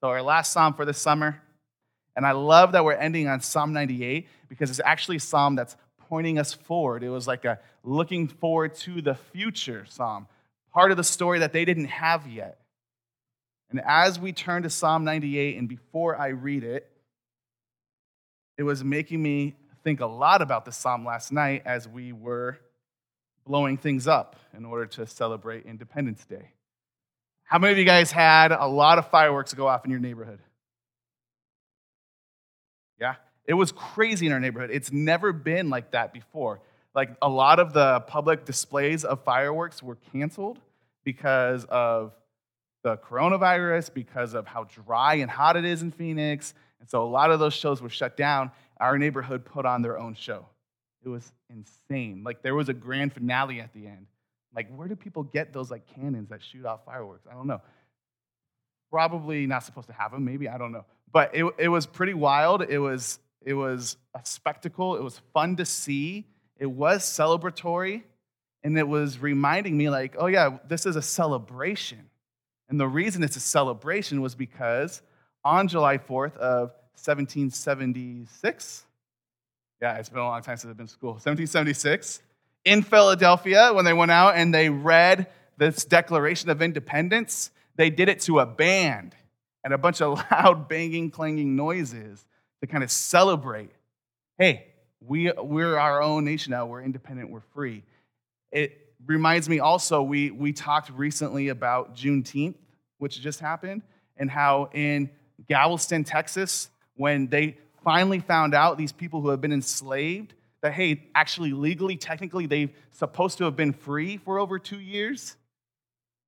So, our last psalm for this summer. And I love that we're ending on Psalm 98 because it's actually a psalm that's pointing us forward. It was like a looking forward to the future psalm, part of the story that they didn't have yet. And as we turn to Psalm 98, and before I read it, it was making me think a lot about the psalm last night as we were blowing things up in order to celebrate Independence Day. How many of you guys had a lot of fireworks go off in your neighborhood? Yeah? It was crazy in our neighborhood. It's never been like that before. Like a lot of the public displays of fireworks were canceled because of the coronavirus, because of how dry and hot it is in Phoenix. And so a lot of those shows were shut down. Our neighborhood put on their own show. It was insane. Like there was a grand finale at the end. Like, where do people get those like cannons that shoot off fireworks? I don't know. Probably not supposed to have them, maybe, I don't know. But it, it was pretty wild. It was, it was a spectacle. It was fun to see. It was celebratory. And it was reminding me, like, oh, yeah, this is a celebration. And the reason it's a celebration was because on July 4th of 1776, yeah, it's been a long time since I've been to school, 1776, in Philadelphia when they went out and they read this Declaration of Independence. They did it to a band and a bunch of loud banging, clanging noises to kind of celebrate. Hey, we, we're our own nation now. We're independent. We're free. It reminds me also, we, we talked recently about Juneteenth, which just happened, and how in Galveston, Texas, when they finally found out these people who have been enslaved that, hey, actually, legally, technically, they've supposed to have been free for over two years.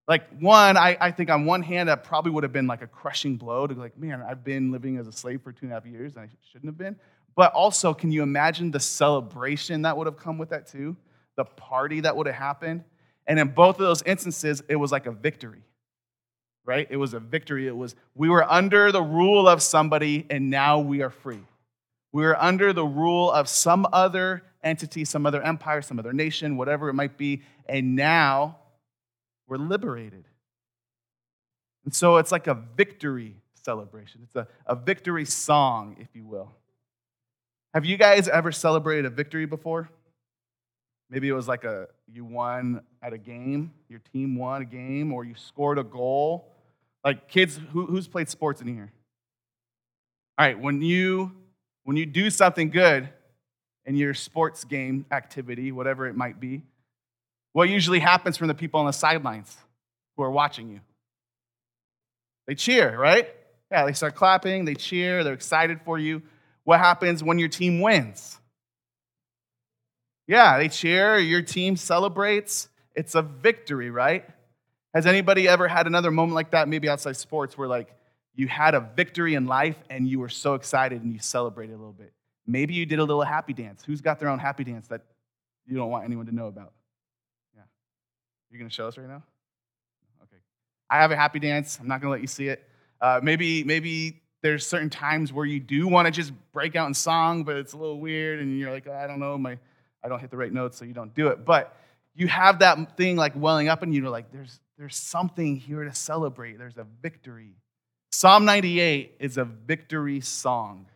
Like, one, I, I think on one hand, that probably would have been like a crushing blow to be like, man, I've been living as a slave for two and a half years and I shouldn't have been. But also, can you imagine the celebration that would have come with that too? The party that would have happened? And in both of those instances, it was like a victory, right? It was a victory. It was, we were under the rule of somebody and now we are free. We were under the rule of some other entity, some other empire, some other nation, whatever it might be, and now we're liberated. And so it's like a victory celebration. It's a, a victory song, if you will. Have you guys ever celebrated a victory before? Maybe it was like a you won at a game, your team won a game, or you scored a goal. Like kids, who, who's played sports in here? All right, when you when you do something good in your sports game activity, whatever it might be, what usually happens from the people on the sidelines who are watching you? They cheer, right? Yeah, they start clapping, they cheer, they're excited for you. What happens when your team wins? Yeah, they cheer, your team celebrates. It's a victory, right? Has anybody ever had another moment like that, maybe outside sports, where like you had a victory in life and you were so excited and you celebrated a little bit. Maybe you did a little happy dance. Who's got their own happy dance that you don't want anyone to know about? Yeah. You're going to show us right now? Okay. I have a happy dance. I'm not going to let you see it. Uh, maybe, maybe there's certain times where you do want to just break out in song, but it's a little weird and you're like, I don't know, my, I don't hit the right notes, so you don't do it. But you have that thing like welling up in and you're like, there's, there's something here to celebrate. There's a victory. Psalm 98 is a victory song.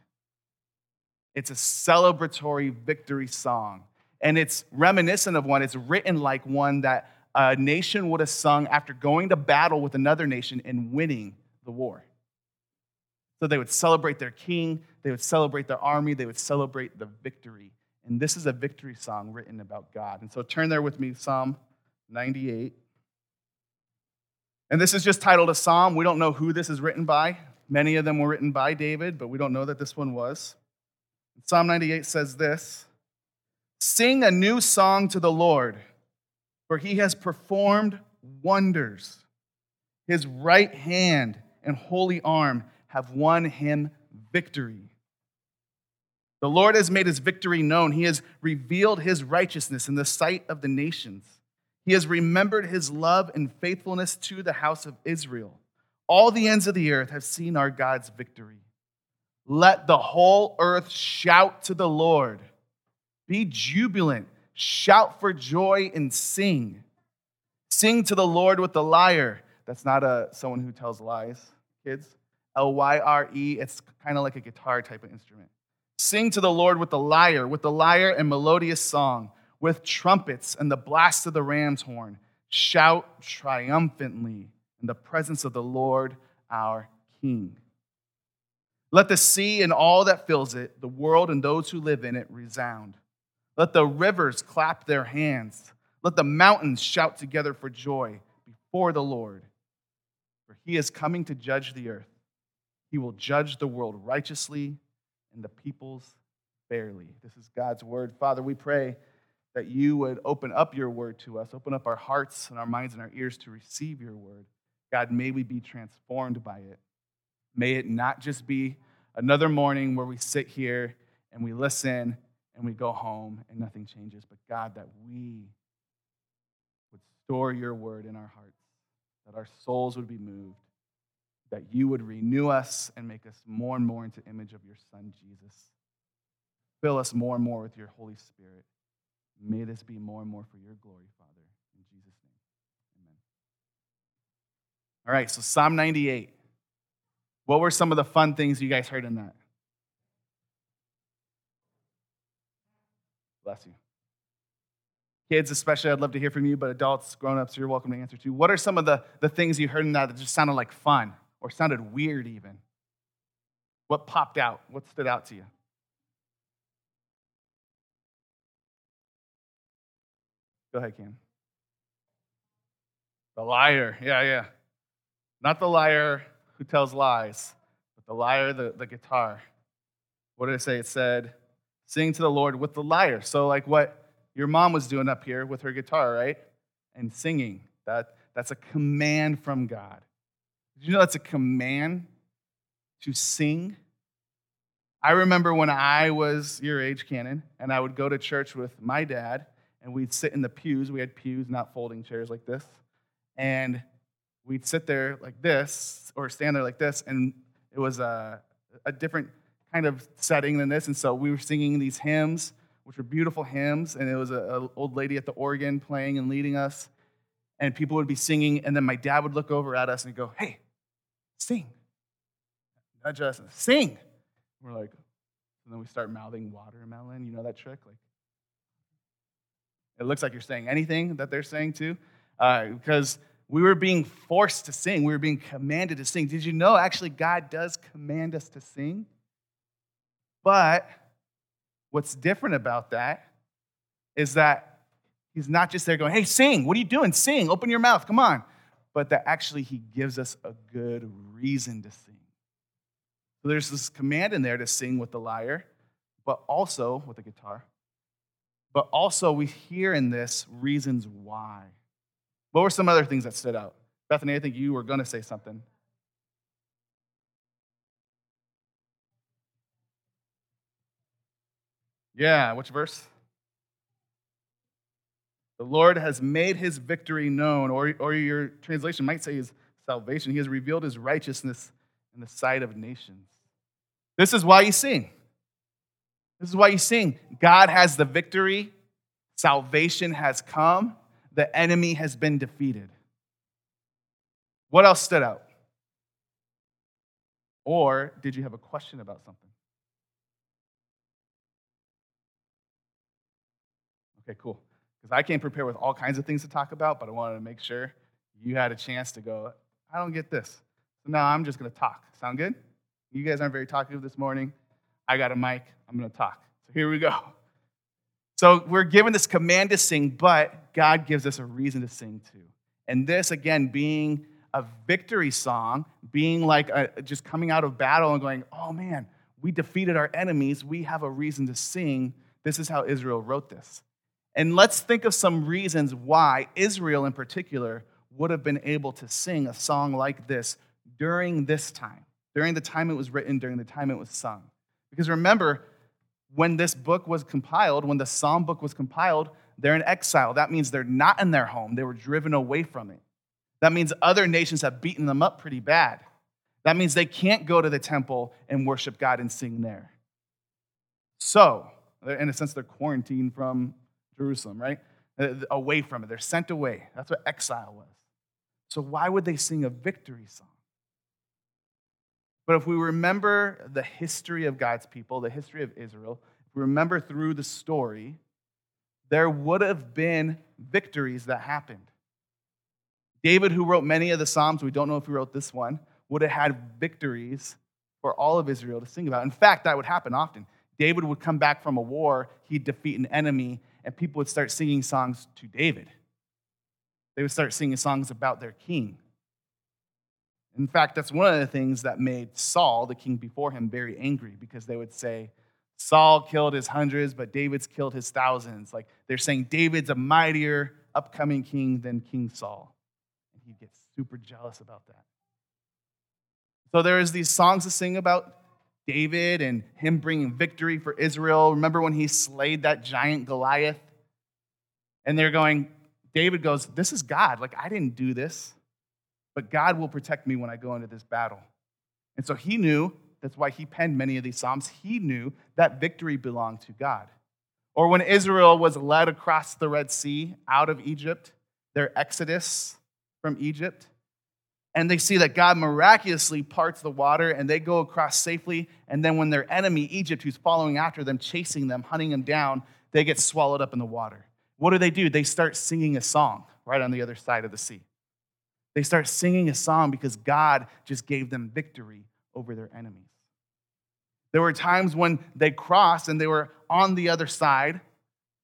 It's a celebratory victory song. And it's reminiscent of one, it's written like one that a nation would have sung after going to battle with another nation and winning the war. So they would celebrate their king, they would celebrate their army, they would celebrate the victory. And this is a victory song written about God. And so turn there with me, Psalm 98. And this is just titled a psalm. We don't know who this is written by. Many of them were written by David, but we don't know that this one was. Psalm 98 says this Sing a new song to the Lord, for he has performed wonders. His right hand and holy arm have won him victory. The Lord has made his victory known. He has revealed his righteousness in the sight of the nations. He has remembered his love and faithfulness to the house of Israel. All the ends of the earth have seen our God's victory. Let the whole earth shout to the Lord. Be jubilant, shout for joy, and sing. Sing to the Lord with the lyre. That's not a, someone who tells lies, kids. L Y R E. It's kind of like a guitar type of instrument. Sing to the Lord with the lyre, with the lyre and melodious song, with trumpets and the blast of the ram's horn. Shout triumphantly in the presence of the Lord our King. Let the sea and all that fills it, the world and those who live in it, resound. Let the rivers clap their hands. Let the mountains shout together for joy before the Lord. For he is coming to judge the earth. He will judge the world righteously and the peoples fairly. This is God's word. Father, we pray that you would open up your word to us, open up our hearts and our minds and our ears to receive your word. God, may we be transformed by it. May it not just be another morning where we sit here and we listen and we go home and nothing changes, but God, that we would store your word in our hearts, that our souls would be moved, that you would renew us and make us more and more into image of your son Jesus. Fill us more and more with your Holy Spirit. May this be more and more for your glory, Father. In Jesus' name, amen. All right, so Psalm 98. What were some of the fun things you guys heard in that? Bless you. Kids, especially, I'd love to hear from you, but adults, grown ups, you're welcome to answer too. What are some of the, the things you heard in that that just sounded like fun or sounded weird even? What popped out? What stood out to you? Go ahead, Cam. The lyre. Yeah, yeah. Not the liar who tells lies, but the lyre, the, the guitar. What did it say? It said, sing to the Lord with the lyre. So, like what your mom was doing up here with her guitar, right? And singing. That, that's a command from God. Did you know that's a command to sing? I remember when I was your age, Canon, and I would go to church with my dad, and we'd sit in the pews. We had pews, not folding chairs like this. And we'd sit there like this or stand there like this, and it was a, a different kind of setting than this. And so we were singing these hymns, which were beautiful hymns, and it was an old lady at the organ playing and leading us. And people would be singing, and then my dad would look over at us and go, Hey, sing. Nudge us, sing. We're like, and then we start mouthing watermelon. You know that trick? Like, it looks like you're saying anything that they're saying too, uh, because we were being forced to sing. We were being commanded to sing. Did you know actually God does command us to sing? But what's different about that is that He's not just there going, hey, sing. What are you doing? Sing. Open your mouth. Come on. But that actually He gives us a good reason to sing. So there's this command in there to sing with the lyre, but also with the guitar. But also, we hear in this reasons why. What were some other things that stood out? Bethany, I think you were going to say something. Yeah, which verse? The Lord has made his victory known, or, or your translation might say his salvation. He has revealed his righteousness in the sight of nations. This is why you sing. This is why you sing. God has the victory, salvation has come, the enemy has been defeated. What else stood out? Or did you have a question about something? Okay, cool. Because I came prepared with all kinds of things to talk about, but I wanted to make sure you had a chance to go, I don't get this. So now I'm just going to talk. Sound good? You guys aren't very talkative this morning. I got a mic. I'm going to talk. So here we go. So we're given this command to sing, but God gives us a reason to sing too. And this, again, being a victory song, being like a, just coming out of battle and going, oh man, we defeated our enemies. We have a reason to sing. This is how Israel wrote this. And let's think of some reasons why Israel, in particular, would have been able to sing a song like this during this time, during the time it was written, during the time it was sung. Because remember, when this book was compiled, when the Psalm book was compiled, they're in exile. That means they're not in their home, they were driven away from it. That means other nations have beaten them up pretty bad. That means they can't go to the temple and worship God and sing there. So, in a sense, they're quarantined from Jerusalem, right? Uh, away from it. They're sent away. That's what exile was. So, why would they sing a victory song? But if we remember the history of God's people, the history of Israel, if we remember through the story, there would have been victories that happened. David, who wrote many of the Psalms, we don't know if he wrote this one, would have had victories for all of Israel to sing about. In fact, that would happen often. David would come back from a war, he'd defeat an enemy, and people would start singing songs to David. They would start singing songs about their king. In fact, that's one of the things that made Saul, the king before him, very angry because they would say, Saul killed his hundreds, but David's killed his thousands. Like they're saying David's a mightier upcoming king than King Saul. And he gets super jealous about that. So there's these songs to sing about David and him bringing victory for Israel. Remember when he slayed that giant Goliath? And they're going, David goes, This is God. Like, I didn't do this, but God will protect me when I go into this battle. And so he knew, that's why he penned many of these Psalms. He knew that victory belonged to God. Or when Israel was led across the Red Sea out of Egypt, their exodus from Egypt, and they see that God miraculously parts the water and they go across safely. And then when their enemy, Egypt, who's following after them, chasing them, hunting them down, they get swallowed up in the water. What do they do? They start singing a song right on the other side of the sea. They start singing a song because God just gave them victory over their enemies. There were times when they crossed and they were on the other side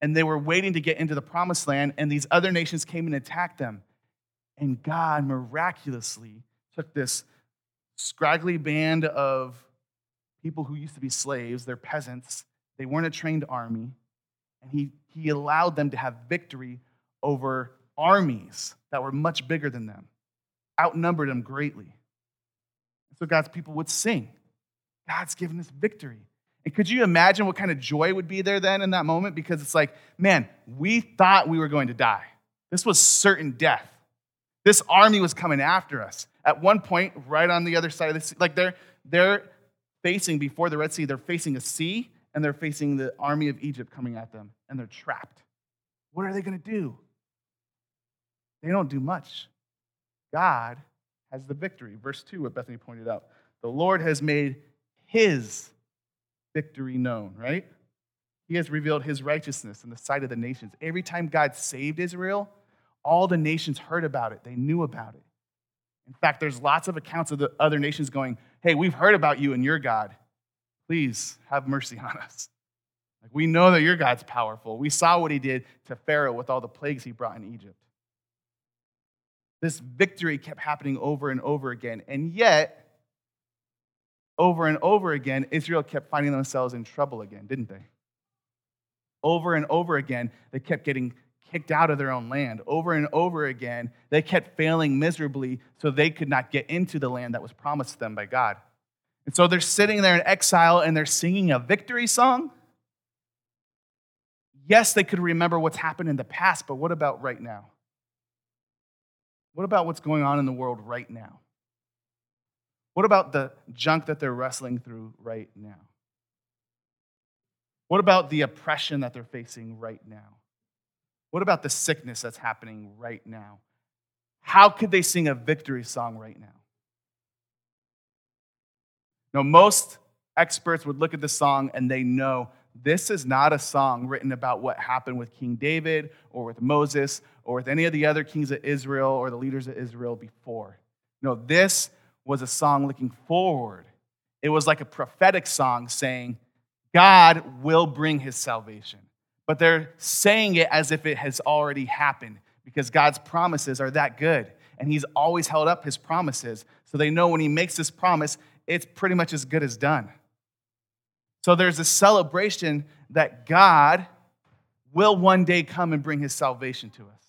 and they were waiting to get into the promised land, and these other nations came and attacked them. And God miraculously took this scraggly band of people who used to be slaves, they're peasants, they weren't a trained army, and he, he allowed them to have victory over armies that were much bigger than them, outnumbered them greatly. So God's people would sing. God's given us victory. And could you imagine what kind of joy would be there then in that moment? Because it's like, man, we thought we were going to die. This was certain death. This army was coming after us. At one point, right on the other side of the sea, like they're, they're facing, before the Red Sea, they're facing a sea and they're facing the army of Egypt coming at them and they're trapped. What are they going to do? They don't do much. God has the victory. Verse 2, what Bethany pointed out. The Lord has made his victory known, right? He has revealed his righteousness in the sight of the nations. Every time God saved Israel, all the nations heard about it, they knew about it. In fact, there's lots of accounts of the other nations going, Hey, we've heard about you and your God. Please have mercy on us. Like, we know that your God's powerful. We saw what he did to Pharaoh with all the plagues he brought in Egypt. This victory kept happening over and over again. And yet, over and over again, Israel kept finding themselves in trouble again, didn't they? Over and over again, they kept getting kicked out of their own land. Over and over again, they kept failing miserably so they could not get into the land that was promised them by God. And so they're sitting there in exile and they're singing a victory song. Yes, they could remember what's happened in the past, but what about right now? What about what's going on in the world right now? What about the junk that they're wrestling through right now? What about the oppression that they're facing right now? What about the sickness that's happening right now? How could they sing a victory song right now? Now, most experts would look at the song and they know this is not a song written about what happened with King David or with Moses or with any of the other kings of Israel or the leaders of Israel before. No, this was a song looking forward. It was like a prophetic song saying, God will bring his salvation but they're saying it as if it has already happened because God's promises are that good. And He's always held up His promises. So they know when He makes this promise, it's pretty much as good as done. So there's a celebration that God will one day come and bring His salvation to us.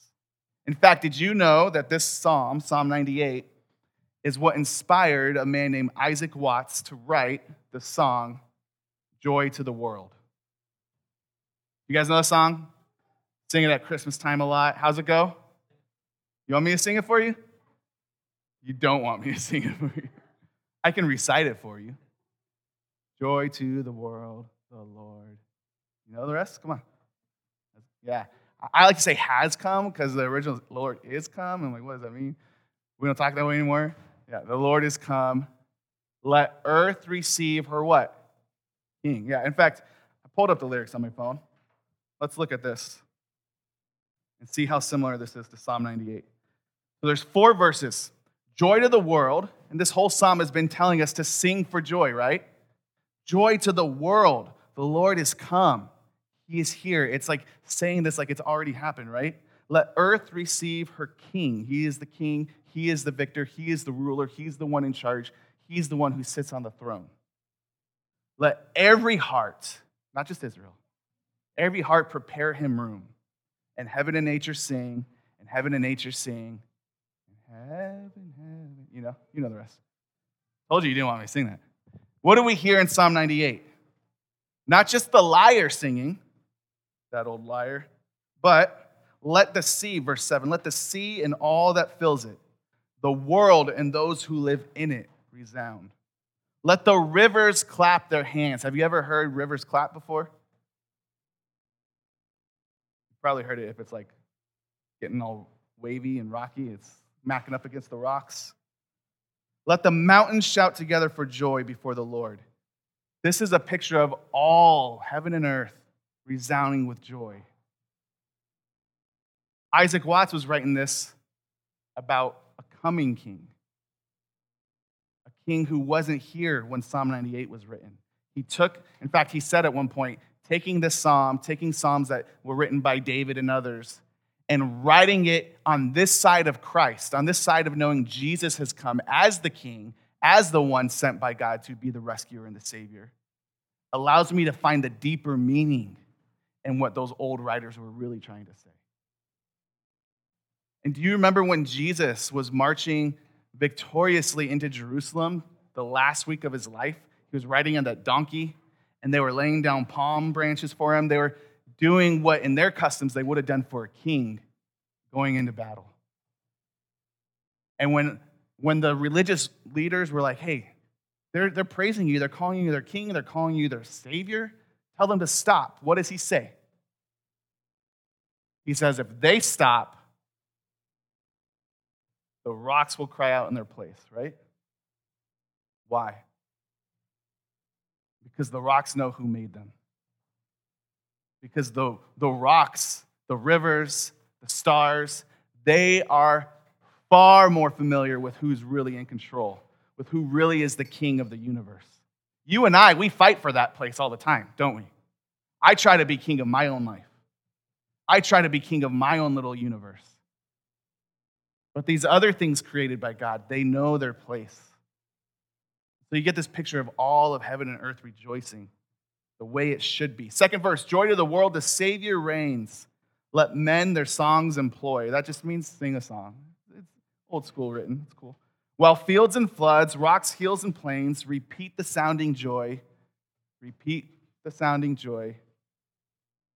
In fact, did you know that this psalm, Psalm 98, is what inspired a man named Isaac Watts to write the song Joy to the World? You guys know the song? Sing it at Christmas time a lot. How's it go? You want me to sing it for you? You don't want me to sing it for you. I can recite it for you. Joy to the world, the Lord. You know the rest? Come on. Yeah. I like to say has come because the original Lord is come. I'm like, what does that mean? We don't talk that way anymore. Yeah, the Lord is come. Let earth receive her what? King. Yeah, in fact, I pulled up the lyrics on my phone. Let's look at this and see how similar this is to Psalm 98. So there's four verses. Joy to the world, and this whole psalm has been telling us to sing for joy, right? Joy to the world. The Lord is come. He is here. It's like saying this like it's already happened, right? Let earth receive her king. He is the king. He is the victor. He is the ruler. He's the one in charge. He's the one who sits on the throne. Let every heart, not just Israel, every heart prepare him room. And heaven and nature sing, and heaven and nature sing, and heaven, heaven. You know, you know the rest. Told you you didn't want me to sing that. What do we hear in Psalm 98? Not just the lyre singing, that old liar, but let the sea, verse 7, let the sea and all that fills it, the world and those who live in it resound. Let the rivers clap their hands. Have you ever heard rivers clap before? You've probably heard it if it's like getting all wavy and rocky, it's macking up against the rocks. Let the mountains shout together for joy before the Lord. This is a picture of all heaven and earth resounding with joy. Isaac Watts was writing this about a coming king, a king who wasn't here when Psalm 98 was written. He took, in fact, he said at one point, taking this psalm, taking psalms that were written by David and others, and writing it on this side of Christ, on this side of knowing Jesus has come as the king, as the one sent by God to be the rescuer and the savior, allows me to find the deeper meaning in what those old writers were really trying to say. And do you remember when Jesus was marching victoriously into Jerusalem the last week of his life? He was riding on that donkey, and they were laying down palm branches for him. They were doing what, in their customs, they would have done for a king going into battle. And when, when the religious leaders were like, hey, they're, they're praising you, they're calling you their king, they're calling you their savior, tell them to stop. What does he say? He says, if they stop, the rocks will cry out in their place, right? Why? Because the rocks know who made them. Because the, the rocks, the rivers, the stars, they are far more familiar with who's really in control, with who really is the king of the universe. You and I, we fight for that place all the time, don't we? I try to be king of my own life. I try to be king of my own little universe. But these other things created by God, they know their place. So you get this picture of all of heaven and earth rejoicing the way it should be. Second verse Joy to the world, the Savior reigns. Let men their songs employ. That just means sing a song. It's old school written. It's cool. While fields and floods, rocks, hills, and plains repeat the sounding joy. Repeat the sounding joy.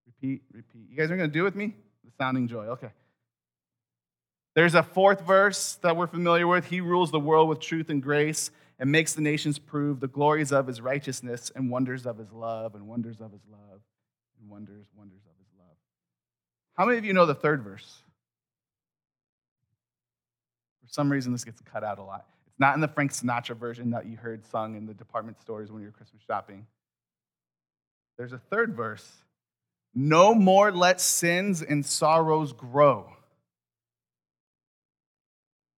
Repeat, repeat. You guys are going to do with me? The sounding joy. Okay. There's a fourth verse that we're familiar with. He rules the world with truth and grace and makes the nations prove the glories of his righteousness and wonders of his love and wonders of his love and wonders, wonders of. How many of you know the third verse? For some reason, this gets cut out a lot. It's not in the Frank Sinatra version that you heard sung in the department stores when you were Christmas shopping. There's a third verse. No more let sins and sorrows grow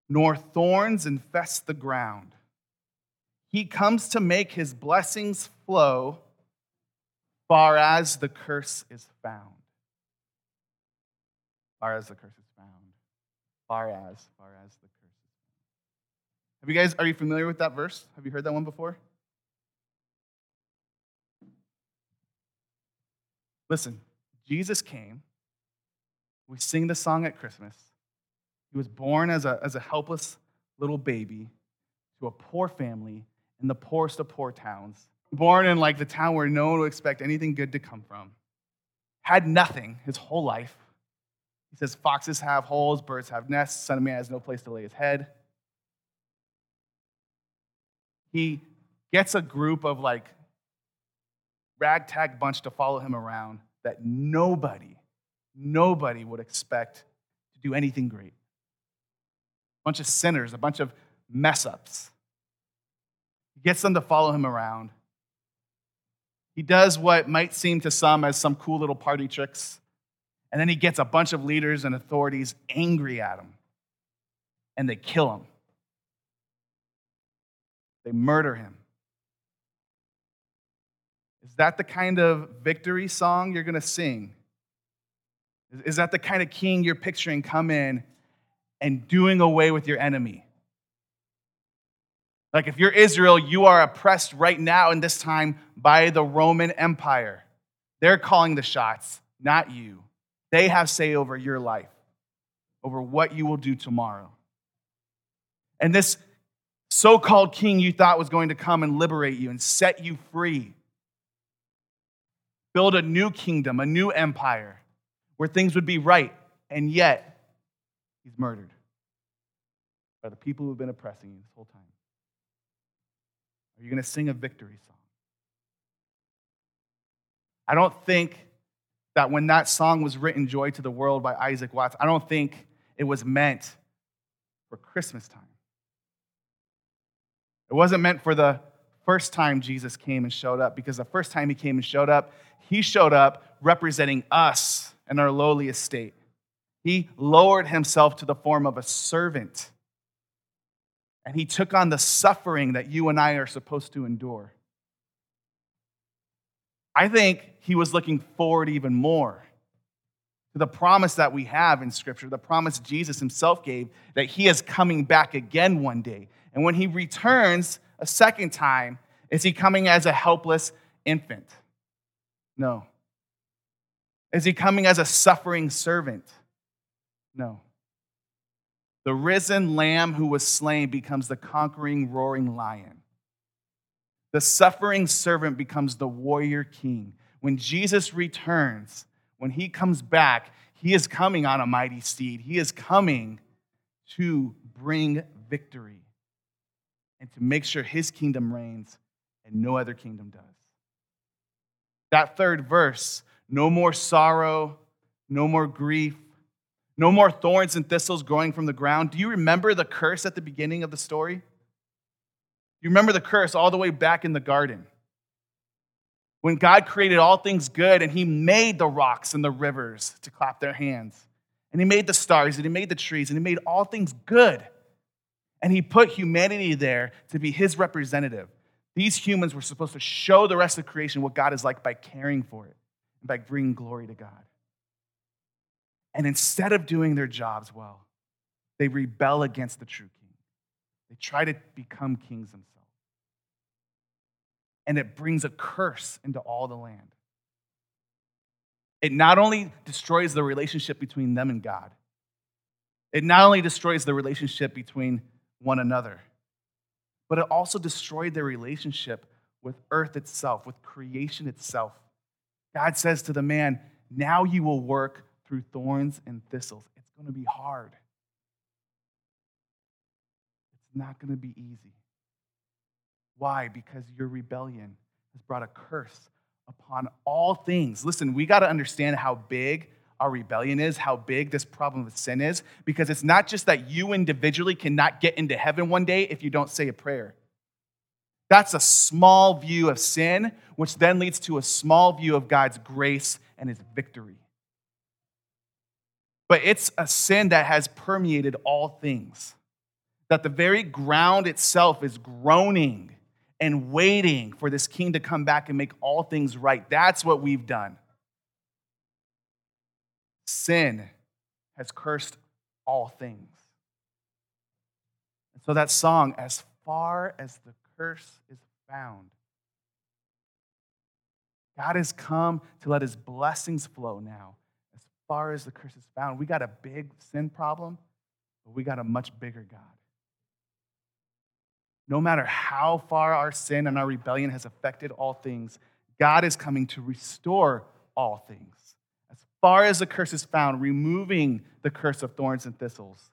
nor thorns infest the ground. He comes to make his blessings flow far as the curse is found. Far as the curse is found. Far as, far as the curse is found. Have you guys, are you familiar with that verse? Have you heard that one before? Listen, Jesus came. We sing the song at Christmas. He was born as a, as a helpless little baby to a poor family in the poorest of poor towns. Born in like the town where no one would expect anything good to come from. Had nothing his whole life. He says, Foxes have holes, birds have nests, Son of Man has no place to lay his head. He gets a group of like ragtag bunch to follow him around that nobody, nobody would expect to do anything great A bunch of sinners, a bunch of mess ups. He gets them to follow him around. He does what might seem to some as some cool little party tricks. And then he gets a bunch of leaders and authorities angry at him. And they kill him. They murder him. Is that the kind of victory song you're going to sing? Is that the kind of king you're picturing come in and doing away with your enemy? Like if you're Israel, you are oppressed right now in this time by the Roman Empire. They're calling the shots, not you. They have say over your life, over what you will do tomorrow. And this so called king you thought was going to come and liberate you and set you free, build a new kingdom, a new empire where things would be right, and yet he's murdered by the people who have been oppressing you this whole time. Are you going to sing a victory song? I don't think that when that song was written, Joy to the World by Isaac Watts, I don't think it was meant for Christmas time. It wasn't meant for the first time Jesus came and showed up, because the first time he came and showed up, he showed up representing us in our lowly estate. He lowered himself to the form of a servant and he took on the suffering that you and I are supposed to endure. I think he was looking forward even more to the promise that we have in Scripture, the promise Jesus himself gave that he is coming back again one day. And when he returns a second time, is he coming as a helpless infant? No. Is he coming as a suffering servant? No. The risen lamb who was slain becomes the conquering, roaring lion. The suffering servant becomes the warrior king. When Jesus returns, when he comes back, he is coming on a mighty steed. He is coming to bring victory and to make sure his kingdom reigns and no other kingdom does. That third verse no more sorrow, no more grief, no more thorns and thistles growing from the ground. Do you remember the curse at the beginning of the story? You remember the curse all the way back in the garden. When God created all things good and He made the rocks and the rivers to clap their hands, and He made the stars and He made the trees and He made all things good. And He put humanity there to be His representative. These humans were supposed to show the rest of creation what God is like by caring for it and by bringing glory to God. And instead of doing their jobs well, they rebel against the true. They try to become kings themselves. And it brings a curse into all the land. It not only destroys the relationship between them and God, it not only destroys the relationship between one another, but it also destroyed their relationship with earth itself, with creation itself. God says to the man, Now you will work through thorns and thistles. It's going to be hard. It's not going to be easy. Why? Because your rebellion has brought a curse upon all things. Listen, we got to understand how big our rebellion is, how big this problem of sin is, because it's not just that you individually cannot get into heaven one day if you don't say a prayer. That's a small view of sin, which then leads to a small view of God's grace and his victory but it's a sin that has permeated all things. That the very ground itself is groaning and waiting for this king to come back and make all things right. That's what we've done. Sin has cursed all things. And so that song, as far as the curse is found, God has come to let his blessings flow now as far as the curse is found, we got a big sin problem, but we got a much bigger God. No matter how far our sin and our rebellion has affected all things, God is coming to restore all things. As far as the curse is found, removing the curse of thorns and thistles.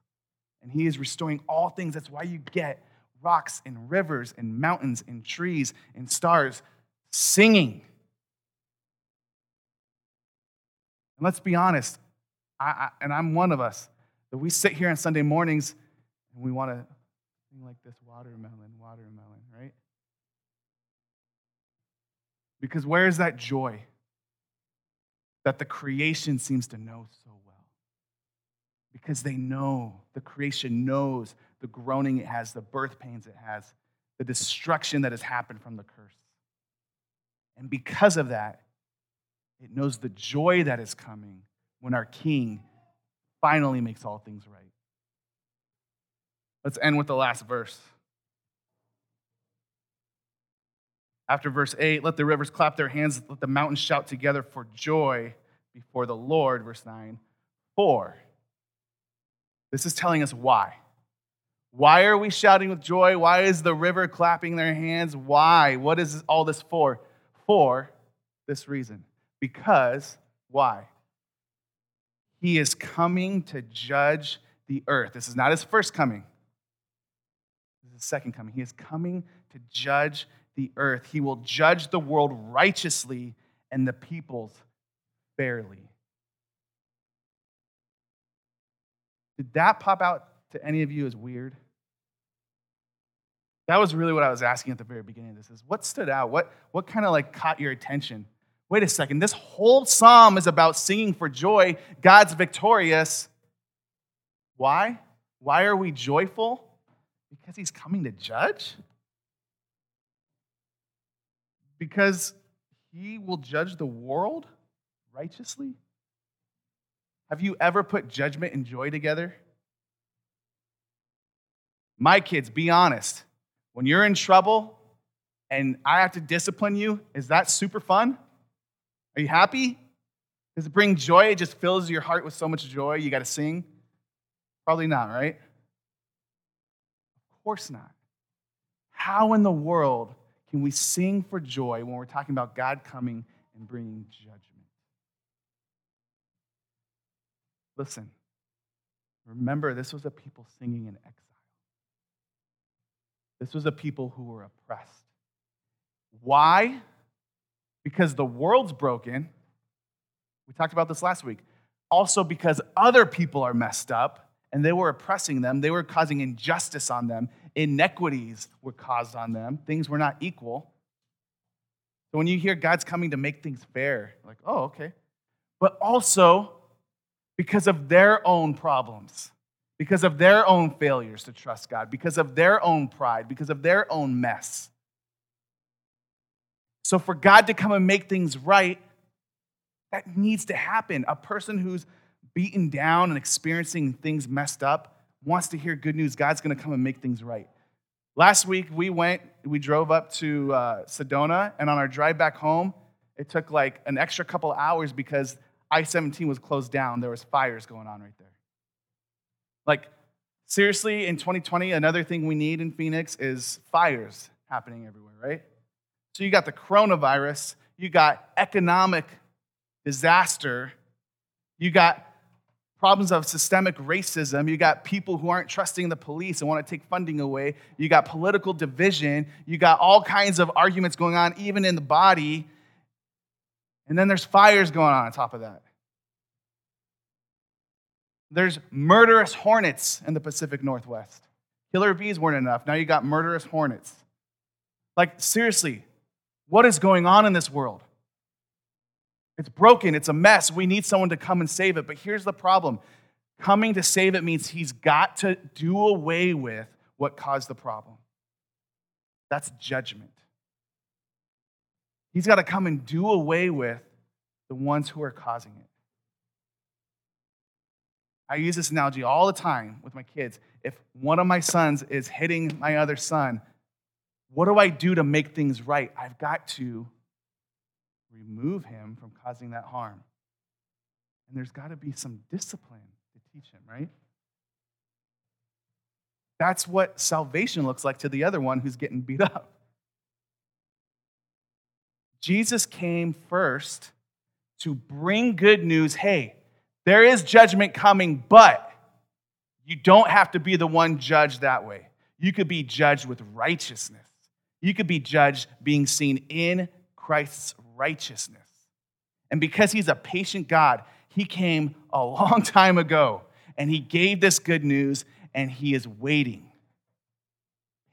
And He is restoring all things. That's why you get rocks and rivers and mountains and trees and stars singing And let's be honest, I, I, and I'm one of us, that we sit here on Sunday mornings and we want to sing like this watermelon, watermelon, right? Because where is that joy that the creation seems to know so well? Because they know, the creation knows the groaning it has, the birth pains it has, the destruction that has happened from the curse. And because of that, it knows the joy that is coming when our King finally makes all things right. Let's end with the last verse. After verse 8, let the rivers clap their hands, let the mountains shout together for joy before the Lord. Verse 9, for. This is telling us why. Why are we shouting with joy? Why is the river clapping their hands? Why? What is all this for? For this reason. Because, why? He is coming to judge the earth. This is not his first coming, his second coming. He is coming to judge the earth. He will judge the world righteously and the peoples fairly. Did that pop out to any of you as weird? That was really what I was asking at the very beginning of this is what stood out? What, what kind of like caught your attention? Wait a second, this whole psalm is about singing for joy. God's victorious. Why? Why are we joyful? Because he's coming to judge? Because he will judge the world righteously? Have you ever put judgment and joy together? My kids, be honest. When you're in trouble and I have to discipline you, is that super fun? Are you happy? Does it bring joy? It just fills your heart with so much joy. You got to sing? Probably not, right? Course not. How in the world can we sing for joy when we're talking about God coming and bringing judgment? Listen, remember, this was a people singing in exile. This was a people who were oppressed. Why? Because the world's broken. We talked about this last week. Also, because other people are messed up and they were oppressing them, they were causing injustice on them, inequities were caused on them, things were not equal. So when you hear God's coming to make things fair, like, oh, okay. But also, because of their own problems, because of their own failures to trust God, because of their own pride, because of their own mess. So, for God to come and make things right, that needs to happen. A person who's beaten down and experiencing things messed up wants to hear good news. God's going to come and make things right. Last week, we went, we drove up to uh, Sedona, and on our drive back home, it took like an extra couple hours because I 17 was closed down. There was fires going on right there. Like, seriously, in 2020, another thing we need in Phoenix is fires happening everywhere, right? So you got the coronavirus, you got economic disaster, you got problems of systemic racism, you got people who aren't trusting the police and want to take funding away, you got political division, you got all kinds of arguments going on, even in the body. And then there's fires going on on top of that. There's murderous hornets in the Pacific Northwest. Killer bees weren't enough. Now you got murderous hornets. Like, seriously, what is going on in this world? It's broken, it's a mess. We need someone to come and save it. But here's the problem coming to save it means he's got to do away with what caused the problem. That's judgment. He's got to come and do away with the ones who are causing it. I use this analogy all the time with my kids. If one of my sons is hitting my other son, what do I do to make things right? I've got to remove him from causing that harm. And there's got to be some discipline to teach him, right? That's what salvation looks like to the other one who's getting beat up. Jesus came first to bring good news hey, there is judgment coming, but you don't have to be the one judged that way. You could be judged with righteousness. You could be judged being seen in Christ's righteousness. And because he's a patient God, he came a long time ago and he gave this good news and he is waiting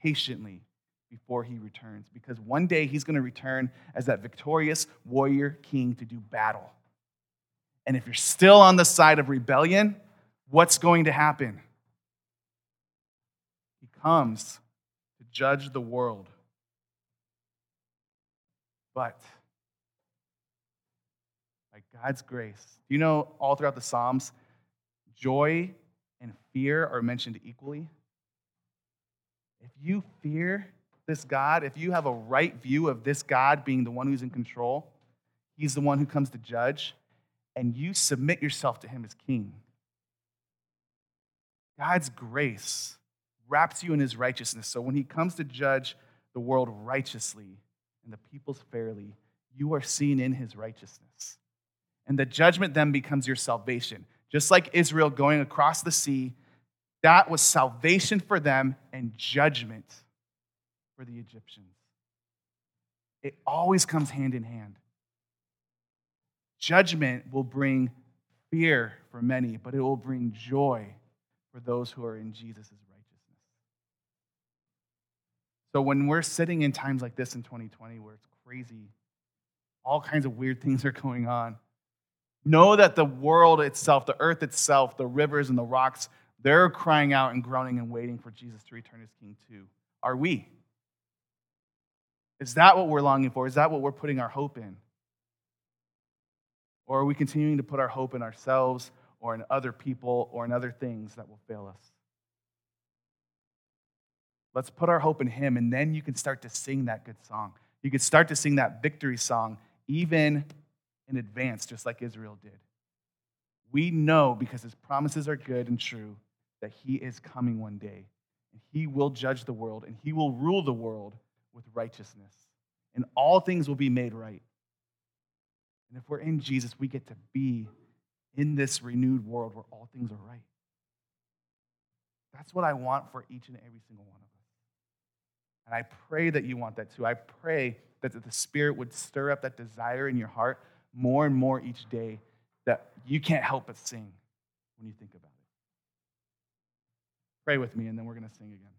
patiently before he returns because one day he's going to return as that victorious warrior king to do battle. And if you're still on the side of rebellion, what's going to happen? He comes to judge the world. But God's grace, do you know all throughout the Psalms, joy and fear are mentioned equally? If you fear this God, if you have a right view of this God being the one who's in control, he's the one who comes to judge, and you submit yourself to him as king. God's grace wraps you in his righteousness. So when he comes to judge the world righteously and the peoples fairly, you are seen in his righteousness. And the judgment then becomes your salvation. Just like Israel going across the sea, that was salvation for them and judgment for the Egyptians. It always comes hand in hand. Judgment will bring fear for many, but it will bring joy for those who are in Jesus' righteousness. So when we're sitting in times like this in 2020 where it's crazy, all kinds of weird things are going on, know that the world itself, the earth itself, the rivers and the rocks, they're crying out and groaning and waiting for Jesus to return as king too. Are we? Is that what we're longing for? Is that what we're putting our hope in? Or are we continuing to put our hope in ourselves or in other people or in other things that will fail us? Let's put our hope in Him, and then you can start to sing that good song. You can start to sing that victory song, even in advance, just like Israel did. We know because His promises are good and true that He is coming one day, and He will judge the world, and He will rule the world with righteousness, and all things will be made right. And if we're in Jesus, we get to be in this renewed world where all things are right. That's what I want for each and every single one of us. And I pray that you want that too. I pray that the Spirit would stir up that desire in your heart more and more each day that you can't help but sing when you think about it. Pray with me, and then we're going to sing again.